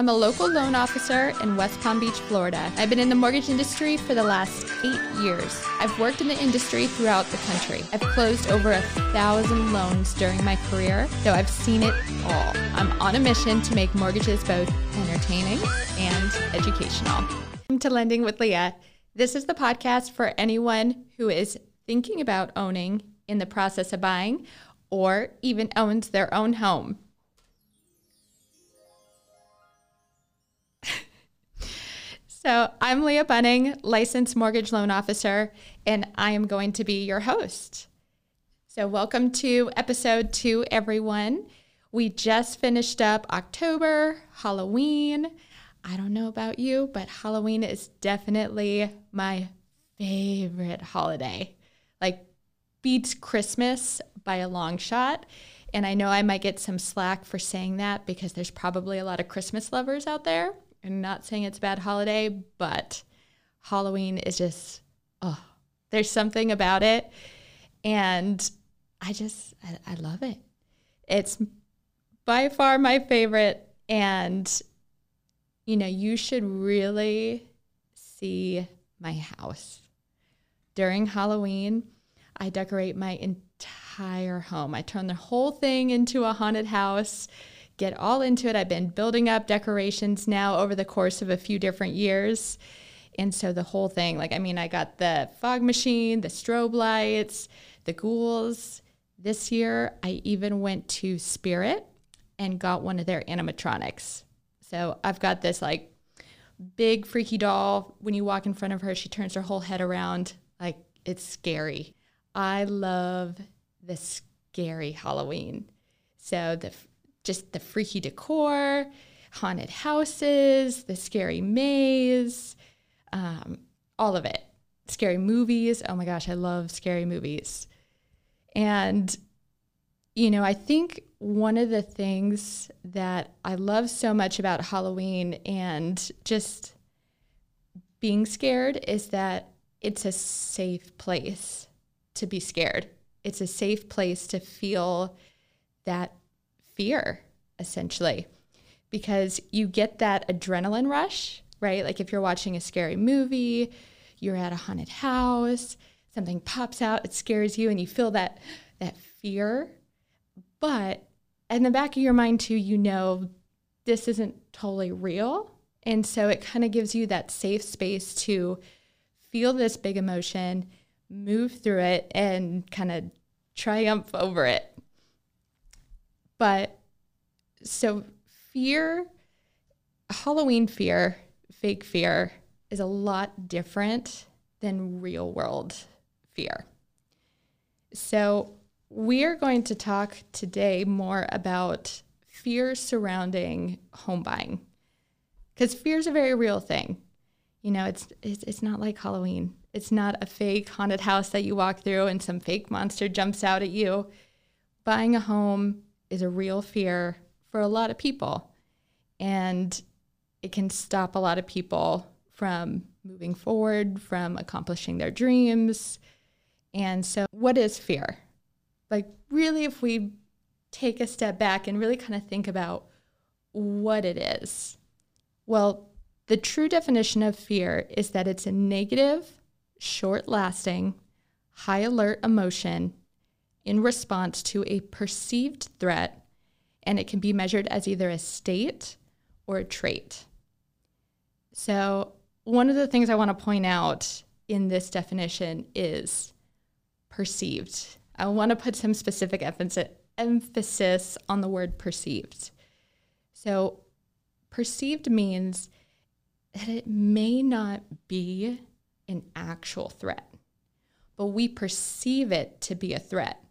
I'm a local loan officer in West Palm Beach, Florida. I've been in the mortgage industry for the last eight years. I've worked in the industry throughout the country. I've closed over a thousand loans during my career, so I've seen it all. I'm on a mission to make mortgages both entertaining and educational. Welcome to Lending with Leah. This is the podcast for anyone who is thinking about owning, in the process of buying, or even owns their own home. So, I'm Leah Bunning, licensed mortgage loan officer, and I am going to be your host. So, welcome to episode two, everyone. We just finished up October, Halloween. I don't know about you, but Halloween is definitely my favorite holiday. Like, beats Christmas by a long shot. And I know I might get some slack for saying that because there's probably a lot of Christmas lovers out there. I'm not saying it's a bad holiday, but Halloween is just, oh, there's something about it. And I just, I, I love it. It's by far my favorite. And, you know, you should really see my house. During Halloween, I decorate my entire home. I turn the whole thing into a haunted house get all into it. I've been building up decorations now over the course of a few different years. And so the whole thing, like, I mean, I got the fog machine, the strobe lights, the ghouls. This year, I even went to Spirit and got one of their animatronics. So I've got this like big freaky doll. When you walk in front of her, she turns her whole head around. Like, it's scary. I love the scary Halloween. So the just the freaky decor, haunted houses, the scary maze, um, all of it. Scary movies. Oh my gosh, I love scary movies. And, you know, I think one of the things that I love so much about Halloween and just being scared is that it's a safe place to be scared. It's a safe place to feel that fear, essentially, because you get that adrenaline rush, right? Like if you're watching a scary movie, you're at a haunted house, something pops out, it scares you, and you feel that that fear. But in the back of your mind too, you know this isn't totally real. And so it kind of gives you that safe space to feel this big emotion, move through it, and kind of triumph over it. But so fear, Halloween fear, fake fear is a lot different than real world fear. So we are going to talk today more about fear surrounding home buying because fear is a very real thing. You know, it's, it's it's not like Halloween. It's not a fake haunted house that you walk through and some fake monster jumps out at you. Buying a home is a real fear for a lot of people. And it can stop a lot of people from moving forward, from accomplishing their dreams. And so, what is fear? Like, really, if we take a step back and really kind of think about what it is, well, the true definition of fear is that it's a negative, short lasting, high alert emotion in response to a perceived threat, and it can be measured as either a state or a trait. So, one of the things I want to point out in this definition is perceived. I want to put some specific emphasis on the word perceived. So, perceived means that it may not be an actual threat, but we perceive it to be a threat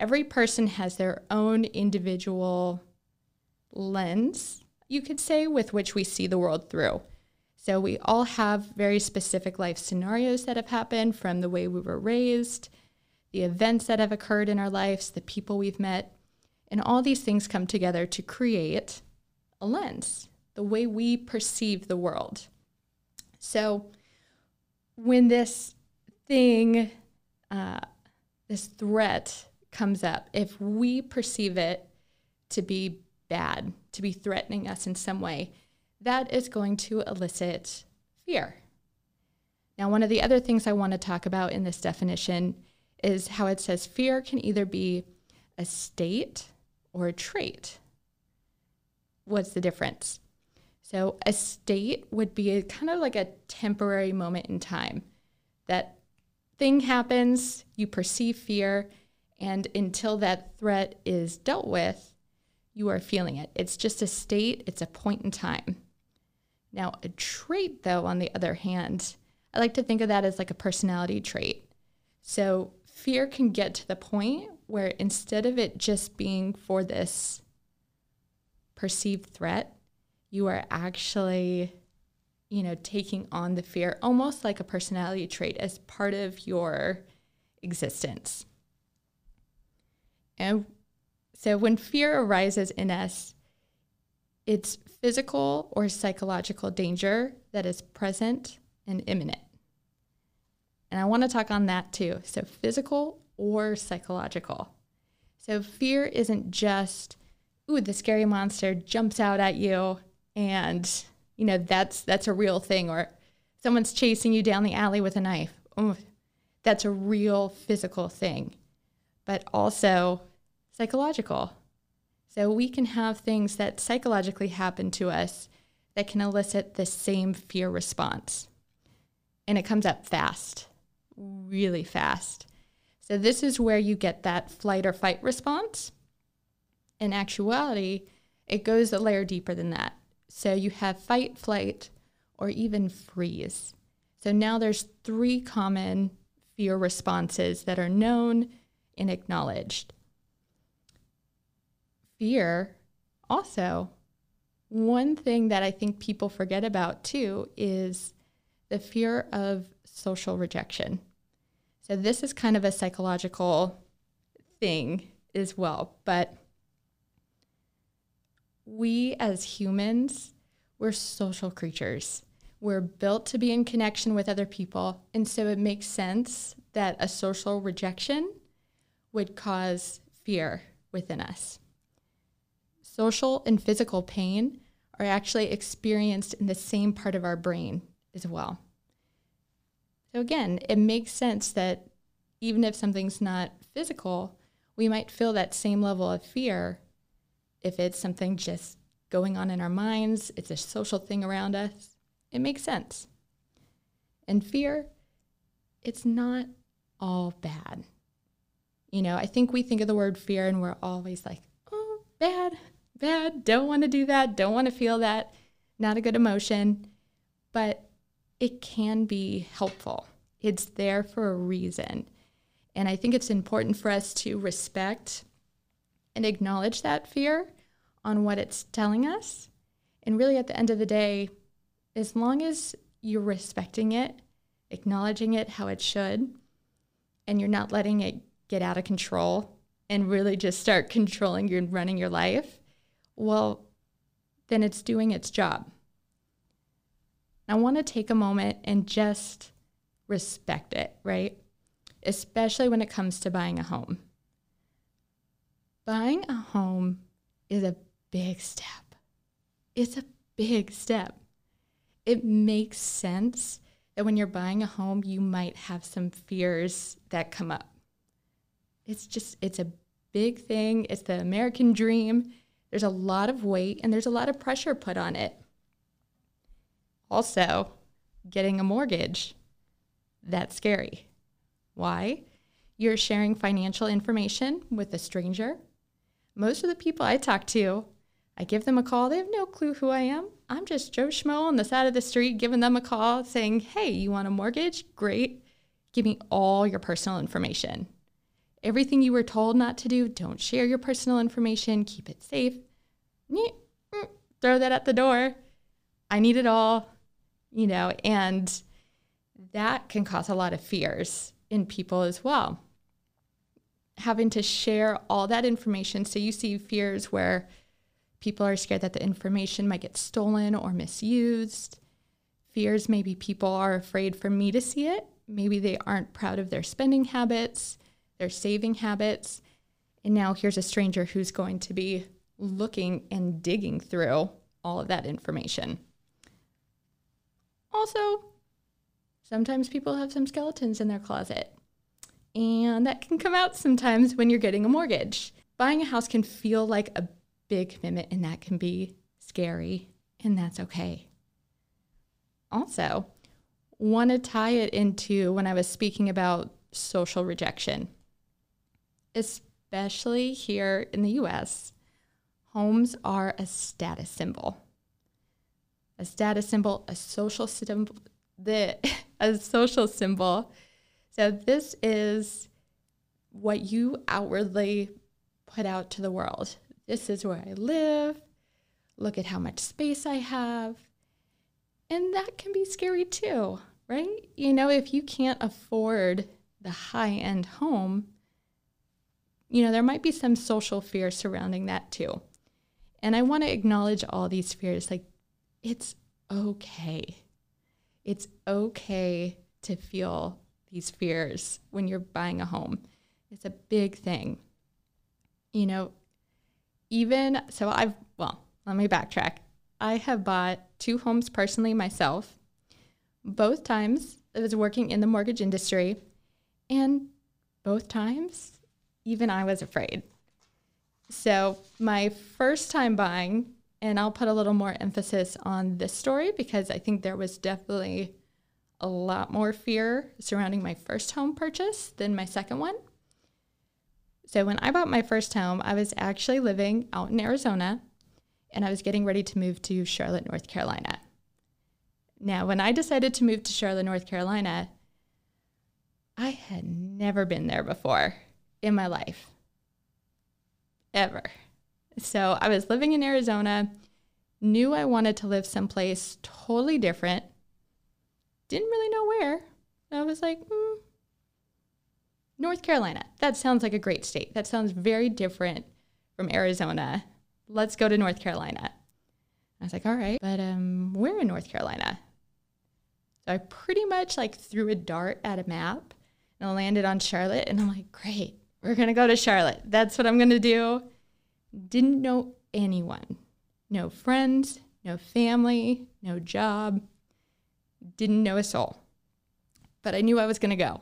every person has their own individual lens, you could say, with which we see the world through. So we all have very specific life scenarios that have happened from the way we were raised, the events that have occurred in our lives, the people we've met, and all these things come together to create a lens, the way we perceive the world. So when this thing, uh, this threat comes up, if we perceive it to be bad, to be threatening us in some way, that is going to elicit fear. Now, one of the other things I want to talk about in this definition is how it says fear can either be a state or a trait. What's the difference? So, a state would be a, kind of like a temporary moment in time. That thing happens, you perceive fear, and until that threat is dealt with, you are feeling it. It's just a state, it's a point in time. Now, a trait, though, on the other hand, I like to think of that as like a personality trait. So, fear can get to the point where instead of it just being for this perceived threat, you are actually, you know, taking on the fear almost like a personality trait as part of your existence. And so when fear arises in us, it's physical or psychological danger that is present and imminent. And I want to talk on that too. So, physical or psychological. So, fear isn't just, ooh, the scary monster jumps out at you and, you know, that's that's a real thing or someone's chasing you down the alley with a knife. Ooh, that's a real physical thing. But also psychological. So, we can have things that psychologically happen to us that can elicit the same fear response. And it comes up fast really fast. So, this is where you get that flight or fight response. In actuality, it goes a layer deeper than that. So, you have fight, flight, or even freeze. So, now there's three common fear responses that are known and acknowledged. Fear, also, one thing that I think people forget about too is the fear of social rejection. So this is kind of a psychological thing as well. But we as humans, we're social creatures. We're built to be in connection with other people. And so it makes sense that a social rejection would cause fear within us. Social and physical pain are actually experienced in the same part of our brain as well. So again, it makes sense that even if something's not physical, we might feel that same level of fear if it's something just going on in our minds, it's a social thing around us. It makes sense. And fear, it's not all bad. You know, I think we think of the word fear and we're always like, oh, bad, bad, don't want to do that, don't want to feel that, not a good emotion. But it can be helpful. It's there for a reason. And I think it's important for us to respect and acknowledge that fear on what it's telling us. And really, at the end of the day, as long as you're respecting it, acknowledging it how it should, and you're not letting it get out of control and really just start controlling your running your life, well, then it's doing its job. I want to take a moment and just respect it, right? Especially when it comes to buying a home. Buying a home is a big step. It's a big step. It makes sense that when you're buying a home, you might have some fears that come up. It's just, it's a big thing. It's the American dream. There's a lot of weight and there's a lot of pressure put on it. Also, getting a mortgage. That's scary. Why? You're sharing financial information with a stranger. Most of the people I talk to, I give them a call. They have no clue who I am. I'm just Joe Schmo on the side of the street giving them a call saying, Hey, you want a mortgage? Great. Give me all your personal information. Everything you were told not to do, don't share your personal information, keep it safe. Mm, throw that at the door. I need it all you know, and that can cause a lot of fears in people as well. Having to share all that information. So you see fears where people are scared that the information might get stolen or misused. Fears maybe people are afraid for me to see it. Maybe they aren't proud of their spending habits, their saving habits. And now here's a stranger who's going to be looking and digging through all of that information. Also, sometimes people have some skeletons in their closet, and that can come out sometimes when you're getting a mortgage. Buying a house can feel like a big commitment, and that can be scary, and that's okay. Also, want to tie it into when I was speaking about social rejection, especially here in the US. Homes are a status symbol. A status symbol, a social symbol, the, a social symbol. So this is what you outwardly put out to the world. This is where I live. Look at how much space I have. And that can be scary too, right? You know, if you can't afford the high end home, you know, there might be some social fear surrounding that too. And I want to acknowledge all these fears. Like, it's okay. It's okay to feel these fears when you're buying a home. It's a big thing. You know, even so, I've, well, let me backtrack. I have bought two homes personally myself. Both times I was working in the mortgage industry, and both times, even I was afraid. So, my first time buying, and I'll put a little more emphasis on this story because I think there was definitely a lot more fear surrounding my first home purchase than my second one. So, when I bought my first home, I was actually living out in Arizona and I was getting ready to move to Charlotte, North Carolina. Now, when I decided to move to Charlotte, North Carolina, I had never been there before in my life ever. So I was living in Arizona, knew I wanted to live someplace totally different, didn't really know where. I was like, mm, North Carolina. That sounds like a great state. That sounds very different from Arizona. Let's go to North Carolina. I was like, all right, but um, where in North Carolina? So I pretty much like threw a dart at a map and I landed on Charlotte. And I'm like, great, we're going to go to Charlotte. That's what I'm going to do. Didn't know anyone, no friends, no family, no job, didn't know a soul. But I knew I was going to go.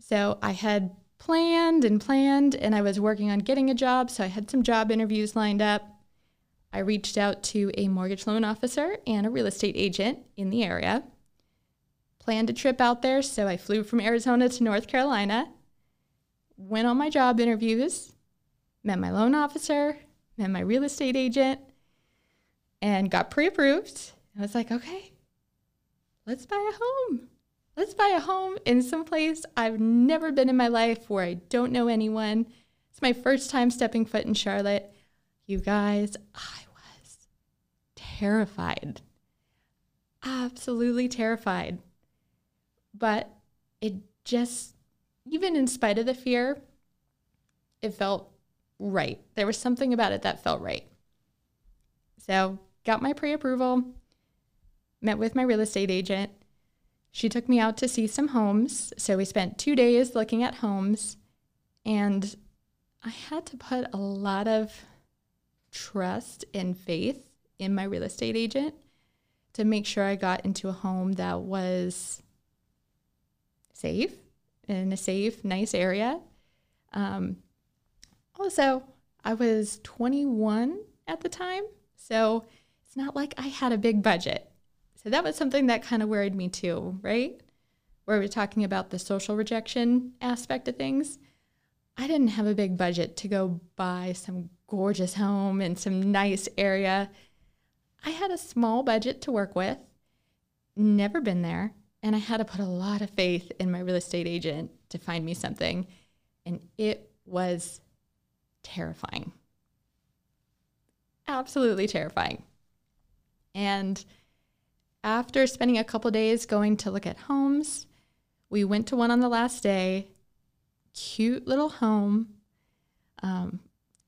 So I had planned and planned, and I was working on getting a job. So I had some job interviews lined up. I reached out to a mortgage loan officer and a real estate agent in the area. Planned a trip out there, so I flew from Arizona to North Carolina went on my job interviews, met my loan officer, met my real estate agent, and got pre approved. I was like, okay, let's buy a home. Let's buy a home in some place I've never been in my life where I don't know anyone. It's my first time stepping foot in Charlotte. You guys, I was terrified. Absolutely terrified. But it just even in spite of the fear, it felt right. There was something about it that felt right. So, got my pre approval, met with my real estate agent. She took me out to see some homes. So, we spent two days looking at homes, and I had to put a lot of trust and faith in my real estate agent to make sure I got into a home that was safe, in a safe, nice area. Um, also, I was 21 at the time, so it's not like I had a big budget. So that was something that kind of worried me too, right? Where we're talking about the social rejection aspect of things. I didn't have a big budget to go buy some gorgeous home in some nice area. I had a small budget to work with, never been there, and I had to put a lot of faith in my real estate agent to find me something. And it was terrifying. Absolutely terrifying. And after spending a couple days going to look at homes, we went to one on the last day. Cute little home. Um,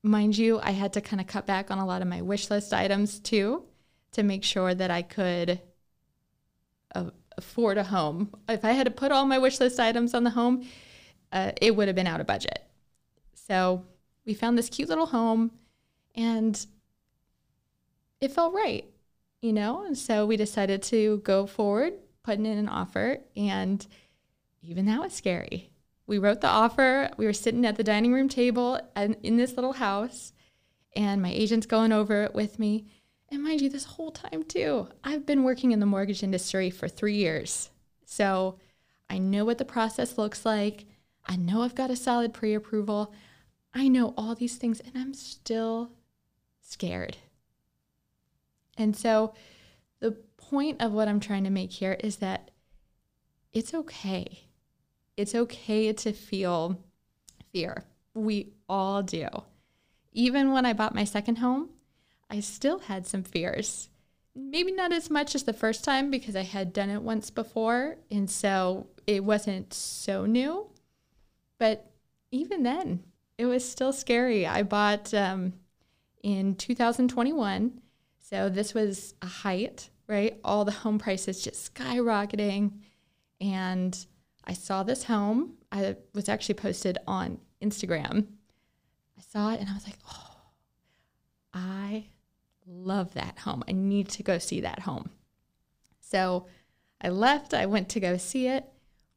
mind you, I had to kind of cut back on a lot of my wish list items too to make sure that I could uh, afford a home. If I had to put all my wish list items on the home, uh, it would have been out of budget. So we found this cute little home And it felt right, you know? And so we decided to go forward, putting in an offer. And even that was scary. We wrote the offer. We were sitting at the dining room table and in this little house, and my agent's going over it with me. And mind you, this whole time too, I've been working in the mortgage industry for three years. So I know what the process looks like. I know I've got a solid pre approval. I know all these things, and I'm still scared. And so the point of what I'm trying to make here is that it's okay. It's okay to feel fear. We all do. Even when I bought my second home, I still had some fears. Maybe not as much as the first time because I had done it once before. And so it wasn't so new. But even then, it was still scary. I bought um, in 2021. So this was a height, right? All the home prices just skyrocketing. And I saw this home. I was actually posted on Instagram. I saw it and I was like, oh, I love that home. I need to go see that home. So I left, I went to go see it,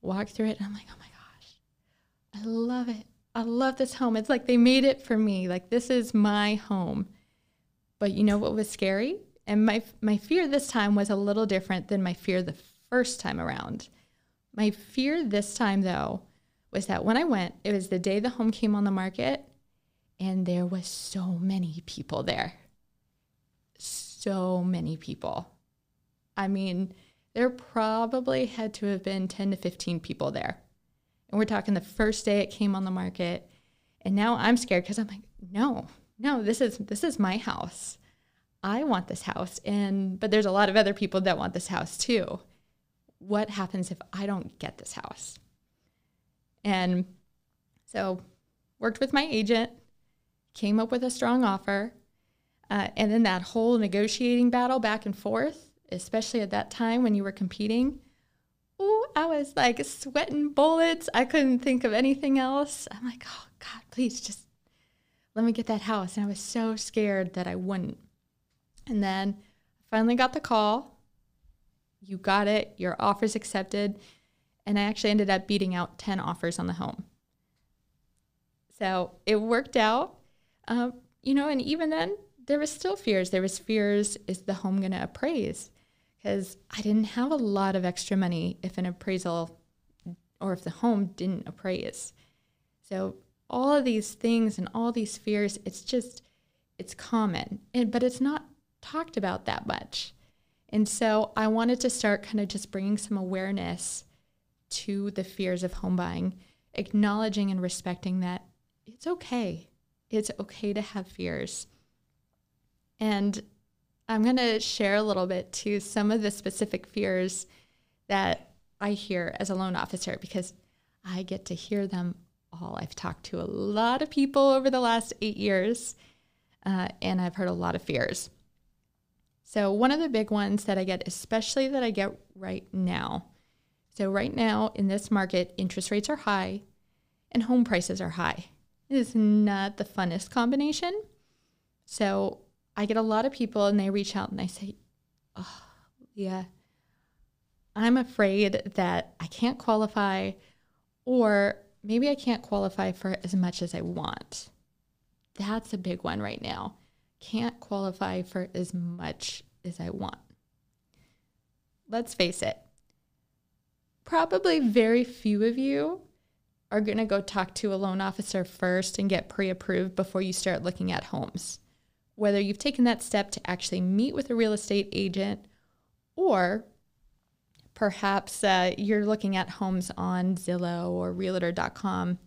walked through it, and I'm like, oh my gosh, I love it. I love this home. It's like they made it for me. Like this is my home. But you know what was scary? And my my fear this time was a little different than my fear the first time around. My fear this time though was that when I went, it was the day the home came on the market and there was so many people there. So many people. I mean, there probably had to have been 10 to 15 people there. And we're talking the first day it came on the market. And now I'm scared because I'm like, no, no, this is this is my house. I want this house. And but there's a lot of other people that want this house too. What happens if I don't get this house? And so worked with my agent, came up with a strong offer. Uh, and then that whole negotiating battle back and forth, especially at that time when you were competing, ooh, I was like sweating bullets. I couldn't think of anything else. I'm like, oh God, please just let me get that house. And I was so scared that I wouldn't. And then I finally got the call. You got it. Your offer's accepted. And I actually ended up beating out 10 offers on the home. So it worked out. Uh, you know, and even then, there was still fears. There was fears, is the home going to appraise? Because I didn't have a lot of extra money if an appraisal or if the home didn't appraise. So all of these things and all these fears, it's just, it's common, and, but it's not talked about that much. And so I wanted to start kind of just bringing some awareness to the fears of home buying, acknowledging and respecting that it's okay. It's okay to have fears. And I'm going to share a little bit to some of the specific fears that I hear as a loan officer because I get to hear them all. I've talked to a lot of people over the last eight years, uh, and I've heard a lot of fears. So, one of the big ones that I get, especially that I get right now. So, right now in this market, interest rates are high and home prices are high. It is not the funnest combination. So, I get a lot of people and they reach out and they say, Oh, yeah, I'm afraid that I can't qualify or maybe I can't qualify for as much as I want. That's a big one right now. Can't qualify for as much as I want. Let's face it, probably very few of you are going to go talk to a loan officer first and get pre approved before you start looking at homes. Whether you've taken that step to actually meet with a real estate agent or perhaps uh, you're looking at homes on Zillow or realtor.com,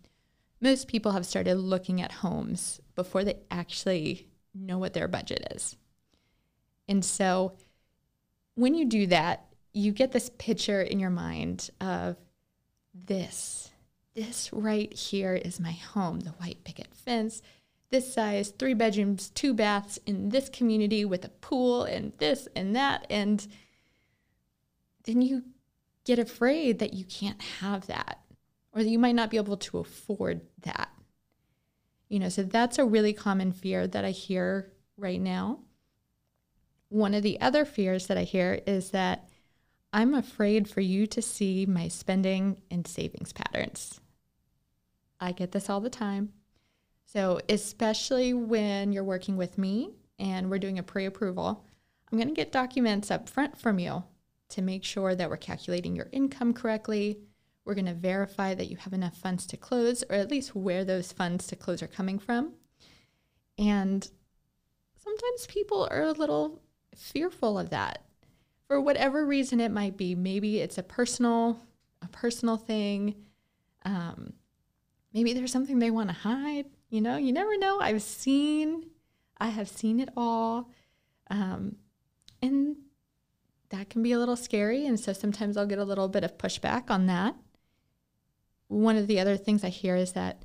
most people have started looking at homes before they actually know what their budget is. And so when you do that, you get this picture in your mind of this. This right here is my home, the white picket fence, this size, three bedrooms, two baths in this community with a pool and this and that. And then you get afraid that you can't have that or that you might not be able to afford that. You know, so that's a really common fear that I hear right now. One of the other fears that I hear is that I'm afraid for you to see my spending and savings patterns. I get this all the time. So, especially when you're working with me and we're doing a pre approval, I'm going to get documents up front from you to make sure that we're calculating your income correctly. We're going to verify that you have enough funds to close, or at least where those funds to close are coming from. And sometimes people are a little fearful of that for whatever reason it might be. Maybe it's a personal, a personal thing. Um, maybe there's something they want to hide. You know, you never know. I've seen, I have seen it all. Um, and that can be a little scary. And so sometimes I'll get a little bit of pushback on that. One of the other things I hear is that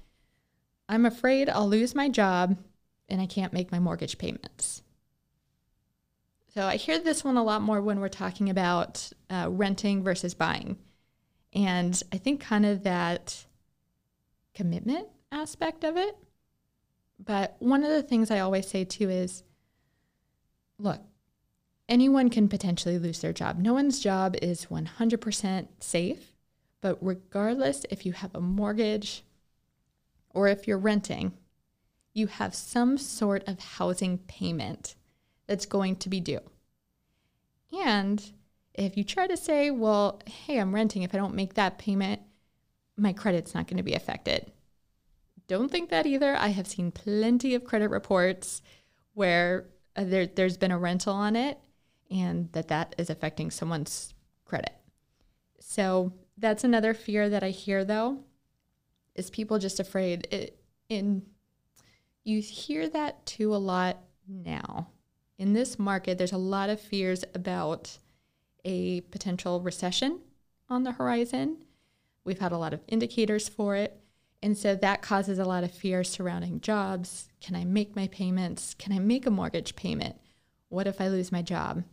I'm afraid I'll lose my job and I can't make my mortgage payments. So I hear this one a lot more when we're talking about uh, renting versus buying. And I think kind of that commitment aspect of it. But one of the things I always say too is look, anyone can potentially lose their job. No one's job is 100% safe. But regardless if you have a mortgage or if you're renting, you have some sort of housing payment that's going to be due. And if you try to say, well, hey, I'm renting, if I don't make that payment, my credit's not going to be affected. Don't think that either. I have seen plenty of credit reports where uh, there, there's been a rental on it and that that is affecting someone's credit. So that's another fear that I hear though, is people just afraid. It, in you hear that too a lot now. In this market, there's a lot of fears about a potential recession on the horizon. We've had a lot of indicators for it. And so that causes a lot of fear surrounding jobs. Can I make my payments? Can I make a mortgage payment? What if I lose my job?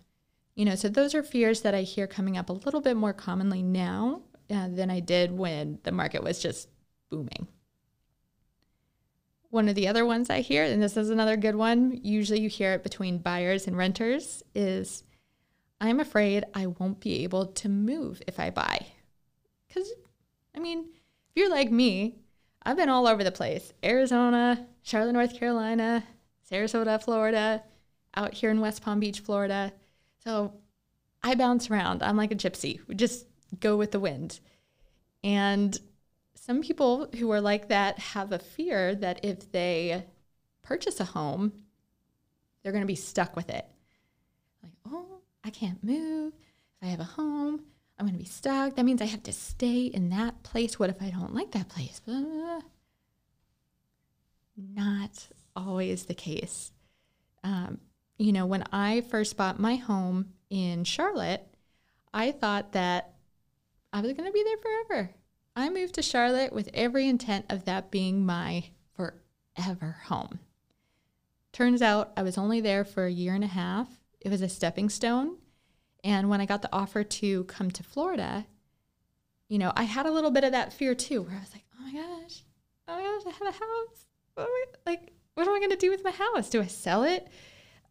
You know, so those are fears that I hear coming up a little bit more commonly now uh, than I did when the market was just booming. One of the other ones I hear, and this is another good one, usually you hear it between buyers and renters, is I'm afraid I won't be able to move if I buy. Because, I mean, if you're like me, I've been all over the place Arizona, Charlotte, North Carolina, Sarasota, Florida, out here in West Palm Beach, Florida. So I bounce around. I'm like a gypsy. We just go with the wind. And some people who are like that have a fear that if they purchase a home, they're going to be stuck with it. Like, oh, I can't move. If I have a home, I'm going to be stuck. That means I have to stay in that place. What if I don't like that place? Not always the case. Um, you know, when I first bought my home in Charlotte, I thought that I was going to be there forever. I moved to Charlotte with every intent of that being my forever home. Turns out I was only there for a year and a half. It was a stepping stone. And when I got the offer to come to Florida, you know, I had a little bit of that fear too, where I was like, oh my gosh, oh my gosh, I have a house. What I, like, what am I going to do with my house? Do I sell it?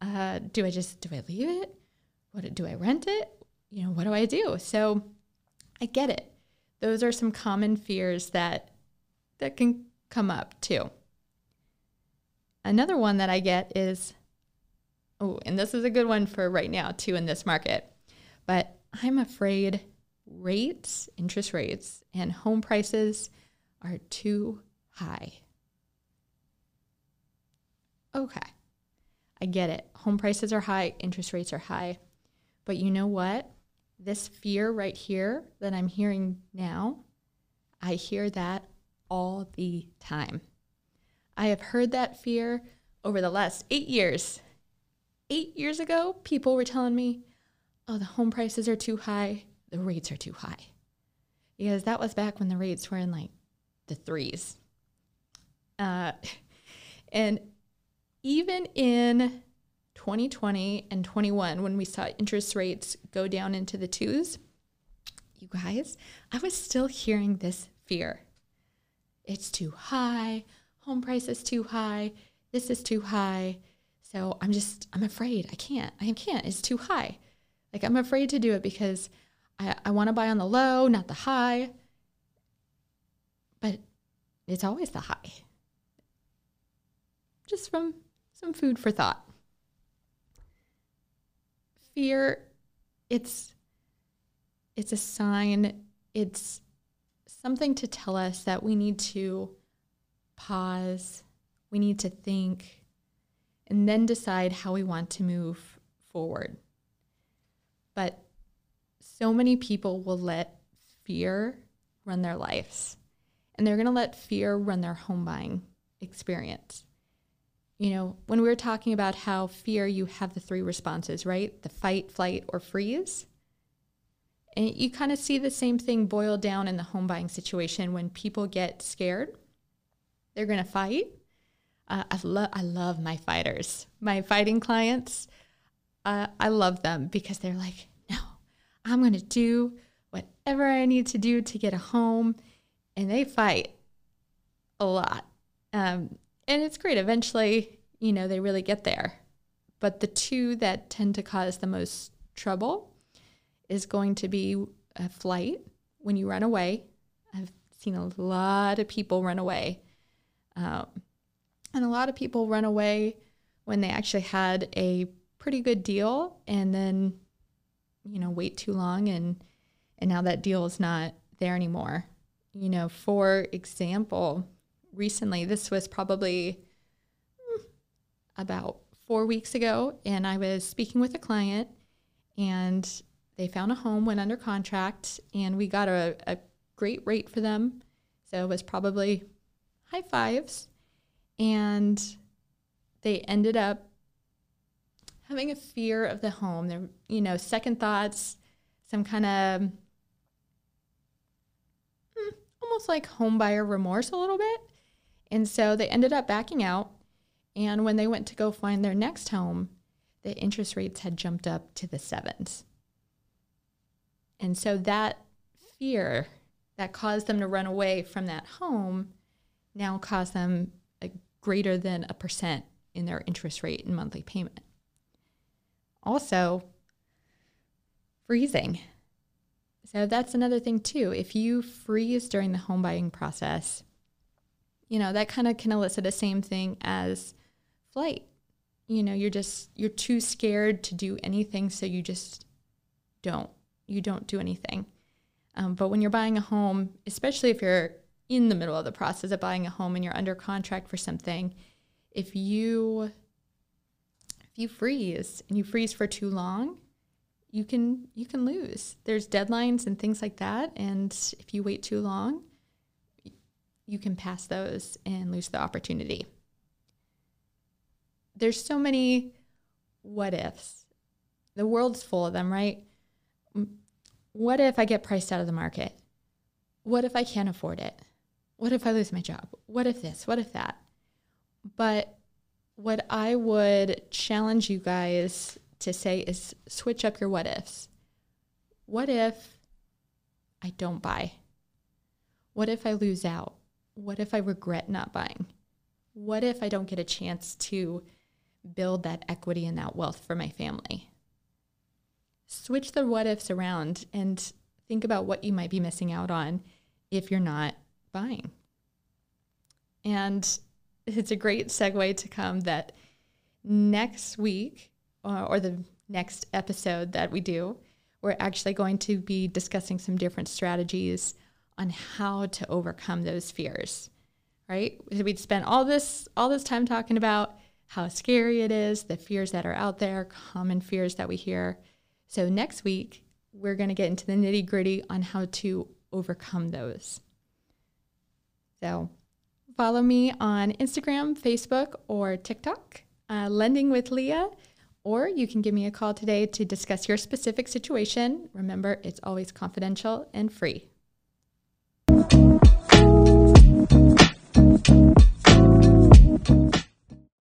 Uh, do I just do I leave it? What do I rent it? You know, what do I do? So I get it. Those are some common fears that that can come up too. Another one that I get is oh, and this is a good one for right now too in this market. But I'm afraid rates, interest rates, and home prices are too high. Okay. I get it. Home prices are high, interest rates are high. But you know what? This fear right here that I'm hearing now, I hear that all the time. I have heard that fear over the last eight years. Eight years ago, people were telling me, oh, the home prices are too high, the rates are too high. Because that was back when the rates were in like the threes. Uh, and even in 2020 and 21, when we saw interest rates go down into the twos, you guys, I was still hearing this fear. It's too high. home price is too high, this is too high. So I'm just, I'm afraid. I can't. I can't. It's too high. Like I'm afraid to do it because I, I want to buy on the low, not the high. But it's always the high. Just from some food for thought. Fear, it's it's a sign, it's something to tell us that we need to pause, we need to think, and then decide how we want to move forward. But so many people will let fear run their lives, and they're going to let fear run their home buying experience. You know, when we were talking about how fear, you have the three responses, right? The fight, flight, or freeze. And you kind of see the same thing boiled down in the home buying situation when people get scared. They're going to fight. Uh, I, lo- I love my fighters, my fighting clients. Uh, I love them because they're like, no, I'm going to do whatever I need to do to get a home. And they fight a lot. Um, and it's great. Eventually, you know, they really get there. But the two that tend to cause the most trouble is going to be a flight when you run away. I've seen a lot of people run away. Um, and a lot of people run away when they actually had a pretty good deal and then, you know, wait too long and and now that deal is not there anymore. You know, for example, recently, this was probably hmm, about four weeks ago, and I was speaking with a client and they found a home, went under contract, and we got a, a great rate for them. So it was probably high fives. And they ended up having a fear of the home. There, you know, second thoughts, some kind of hmm, almost like home buyer remorse a little bit. And so they ended up backing out. And when they went to go find their next home, the interest rates had jumped up to the sevens. And so that fear that caused them to run away from that home now caused them a greater than a percent in their interest rate and monthly payment. Also, freezing. So that's another thing too. If you freeze during the home buying process, you know, that kind of can elicit the same thing as flight. You know, you're just you're too scared to do anything so you just don't you don't do anything. Um, but when you're buying a home, especially if you're in the middle of the process of buying a home and you're under contract for something, if you if you freeze and you freeze for too long, you can you can lose. There's deadlines and things like that, and if you wait too long, you can pass those and lose the opportunity. There's so many what ifs. The world's full of them, right? what if I get priced out of the market? What if I can't afford it? What if I lose my job? What if this? What if that? But what I would challenge you guys to say is switch up your what ifs. What if I don't buy? What if I lose out? What if I regret not buying? What if I don't get a chance to build that equity and that wealth for my family? switch the what ifs around and think about what you might be missing out on if you're not buying. And it's a great segue to come that next week uh, or the next episode that we do, we're actually going to be discussing some different strategies on how to overcome those fears. Right? We'd spent all this all this time talking about how scary it is, the fears that are out there, common fears that we hear. So next week, we're going to get into the nitty gritty on how to overcome those. So follow me on Instagram, Facebook, or TikTok, uh, Lending with Leah, or you can give me a call today to discuss your specific situation. Remember, it's always confidential and free.